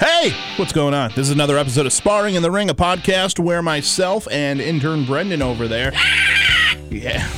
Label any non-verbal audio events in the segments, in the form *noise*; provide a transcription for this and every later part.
Hey, what's going on? This is another episode of Sparring in the Ring, a podcast where myself and intern Brendan over there. *laughs* yeah.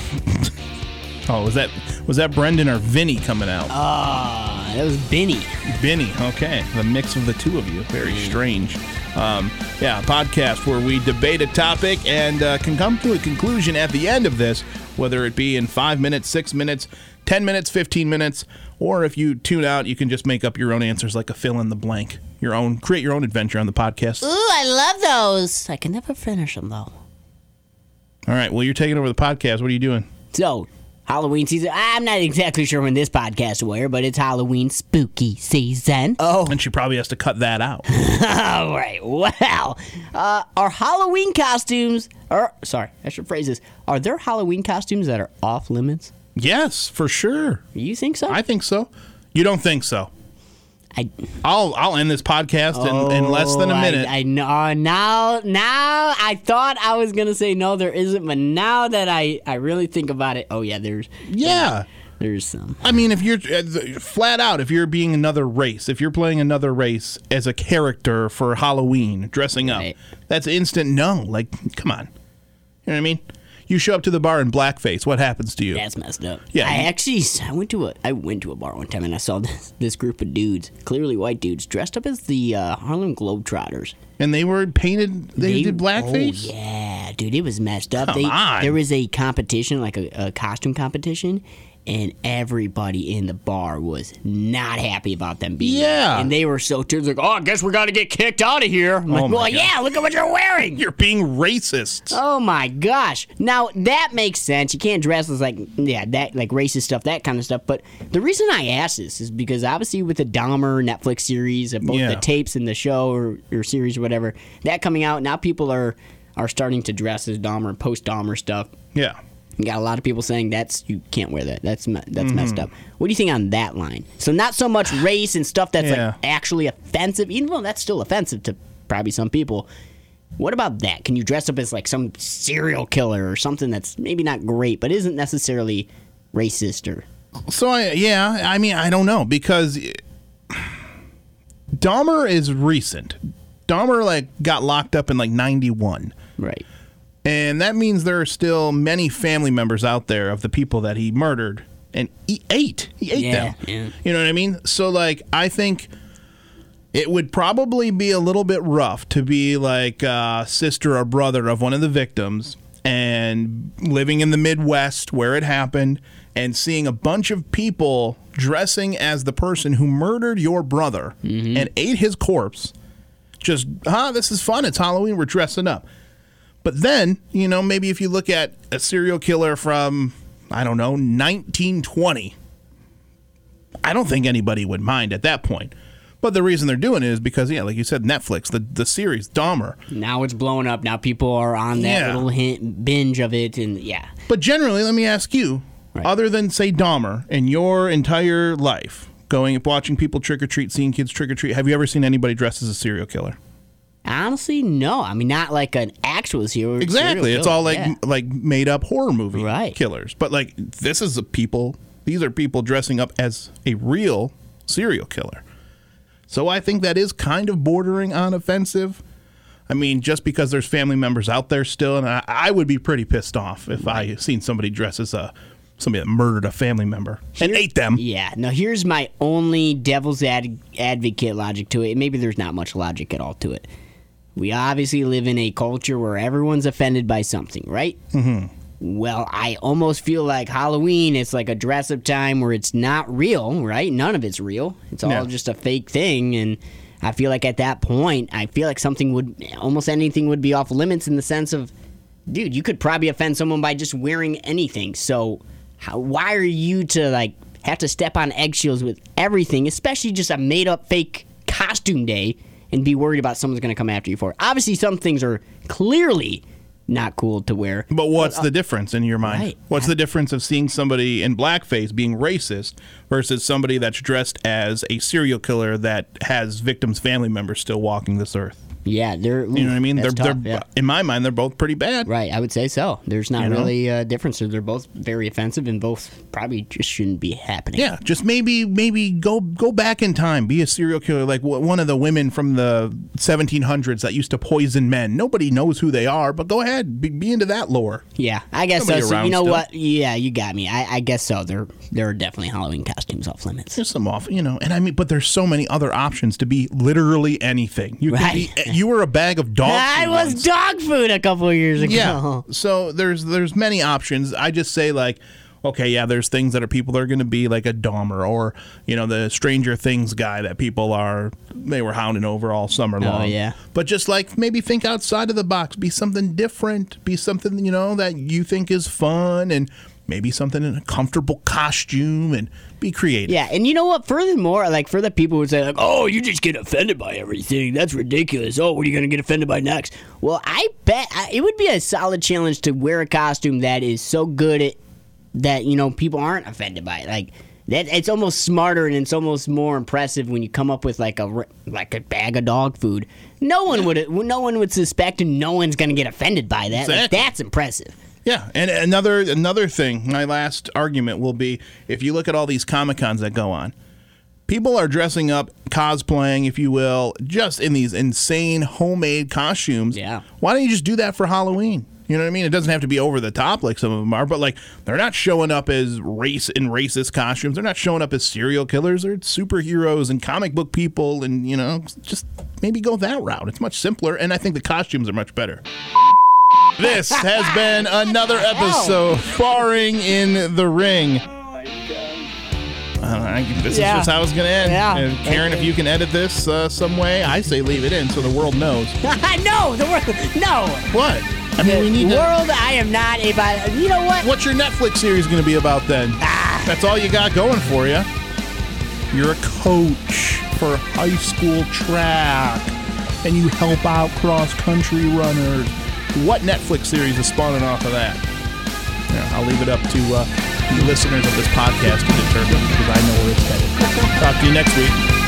oh, was that was that Brendan or Vinny coming out? Ah, that was Benny. Vinny. Okay, the mix of the two of you. Very strange. Um, yeah, a podcast where we debate a topic and uh, can come to a conclusion at the end of this, whether it be in five minutes, six minutes, 10 minutes, 15 minutes, or if you tune out, you can just make up your own answers like a fill in the blank. Your own, create your own adventure on the podcast. Ooh, I love those. I can never finish them though. All right, well, you're taking over the podcast. What are you doing? So, Halloween season. I'm not exactly sure when this podcast will air, but it's Halloween spooky season. Oh, And she probably has to cut that out. *laughs* all right. Well, uh, are Halloween costumes, or sorry, I should phrase this: Are there Halloween costumes that are off limits? yes, for sure. You think so? I think so. You don't think so? I I'll I'll end this podcast in, in less than a Oh, I- minute. I, know uh, now. Now I thought I was gonna say no, there isn't, but now that I I really think about it, oh yeah, there's yeah. there's some. I mean, if you're uh, flat out, if you're being another race, if you're playing another race as a character for Halloween, dressing up, Right. that's instant no. Like, come on. You know what I mean? You show up to the bar in blackface, what happens to you? That's messed up. Yeah. I actually I went to a I went to a bar one time and I saw *laughs* this, this group of dudes, clearly white dudes, dressed up as the uh, Harlem Globetrotters. And they were painted, they, did blackface? Oh yeah, dude, it was messed up. Come they, on. There was a competition, like a, a costume competition, and everybody in the bar was not happy about them being there. Yeah. And they were so tears like, oh, I guess we got to get kicked out of here. I'm like, Oh, well, God. yeah, look at what you're wearing. You're being racist. Oh my gosh! Now that makes sense. You can't dress as like yeah that like racist stuff, that kind of stuff. But the reason I ask this is because obviously with the Dahmer Netflix series, both Yeah. the tapes and the show or, or series or whatever, that coming out now, people are are starting to dress as Dahmer, post Dahmer stuff. Yeah. You got a lot of people saying that's you can't wear that. That's that's Mm-hmm. messed up. What do you think on that line? So not so much *sighs* race and stuff that's Yeah. like actually offensive, even though that's still offensive to probably some people. What about that? Can you dress up as like some serial killer or something that's maybe not great, but isn't necessarily racist or So I yeah, I mean I don't know because *sighs* Dahmer is recent. Dahmer like got locked up in like 91. right? And that means there are still many family members out there of the people that he murdered and he ate. He ate Yeah, them. yeah. You know what I mean? So like I think it would probably be a little bit rough to be like a sister or brother of one of the victims and living in the Midwest where it happened and seeing a bunch of people dressing as the person who murdered your brother mm-hmm. and ate his corpse. Just, huh, this is fun. It's Halloween. We're dressing up. But then, you know, maybe if you look at a serial killer from, I don't know, 1920, I don't think anybody would mind at that point. But the reason they're doing it is because, yeah, like you said, Netflix, the, the series Dahmer. Now it's blowing up. Now people are on that Yeah. little hint, binge of it, and yeah, But generally, let me ask you, Right. other than, say, Dahmer, in your entire life, going watching people trick or treat, seeing kids trick or treat, have you ever seen anybody dressed as a serial killer? Honestly, no. I mean, not like an actual serial. Exactly. It's killer, all like yeah. like made up horror movie Right. killers. But like this is a people these are people dressing up as a real serial killer. So I think that is kind of bordering on offensive. I mean, just because there's family members out there still, and I, I would be pretty pissed off if I seen somebody dress as a somebody that murdered a family member and ate them. Yeah. Now here's my only devil's ad- advocate logic to it. Maybe there's not much logic at all to it. We obviously live in a culture where everyone's offended by something, right? Mm-hmm. Well, I almost feel like Halloween. It's like a dress-up time where it's not real, right? None of it's real. It's all Yeah. just a fake thing, and I feel like at that point, I feel like something would, almost anything would be off limits in the sense of, dude, you could probably offend someone by just wearing anything. So, how, why are you to like have to step on eggshells with everything, especially just a made-up fake costume day, and be worried about someone's going to come after you for it? Obviously, some things are clearly not cool to wear. But what's uh, the difference in your mind? Right. What's the difference of seeing somebody in blackface being racist versus somebody that's dressed as a serial killer that has victims' family members still walking this earth? Yeah, they're. You know what I mean? They're, tough, they're yeah. in my mind, they're both pretty bad. Right, I would say so. There's not You know? really a difference. They're both very offensive, and both probably just shouldn't be happening. Yeah, just maybe maybe go go back in time, be a serial killer like one of the women from the 1700s that used to poison men. Nobody knows who they are, but go ahead, be, be into that lore. Yeah, I guess so. So. You know still. what? Yeah, you got me. I, I guess so. There, there are definitely Halloween costumes off limits. There's some off, you know, and I mean, but there's so many other options to be literally anything. You can Right. be, *laughs* you were a bag of dog. I food was once. dog food a couple of years ago. Yeah. *laughs* So there's there's many options. I just say like, okay, yeah, there's things that are people that are going to be like a Dahmer or you know the Stranger Things guy that people are they were hounding over all summer oh, long. Oh, yeah. But just like maybe think outside of the box, be something different, be something you know that you think is fun and. Maybe something in a comfortable costume and be creative. Yeah, and you know what? Furthermore, like for the people who say like, "Oh, you just get offended by everything. That's ridiculous. Oh, what are you gonna get offended by next?" Well, I bet I, it would be a solid challenge to wear a costume that is so good at that you know people aren't offended by it. Like that, it's almost smarter and it's almost more impressive when you come up with like a like a bag of dog food. No one would no one would suspect, and no one's gonna get offended by that. Like, that's impressive. Yeah, and another another thing, my last argument will be if you look at all these comic cons that go on, people are dressing up, cosplaying, if you will, just in these insane homemade costumes. Yeah. Why don't you just do that for Halloween? You know what I mean? It doesn't have to be over the top like some of them are, but like they're not showing up as race in racist costumes. They're not showing up as serial killers. They're superheroes and comic book people, and you know, just maybe go that route. It's much simpler, and I think the costumes are much better. This has been another episode, Sparring in the Ring. Uh, this Yeah. is just how it's going to end. Yeah. And Karen, if you can edit this uh, some way, I say leave it in so the world knows. *laughs* no, the world, no. What? I mean, we need to. world. I am not a. bi- You know what? What's your Netflix series going to be about then? Ah. That's all you got going for you. You're a coach for high school track, and you help out cross country runners. What Netflix series is spawning off of that? Yeah, I'll leave it up to uh, the listeners of this podcast to determine because I know where it's headed. Talk to you next week.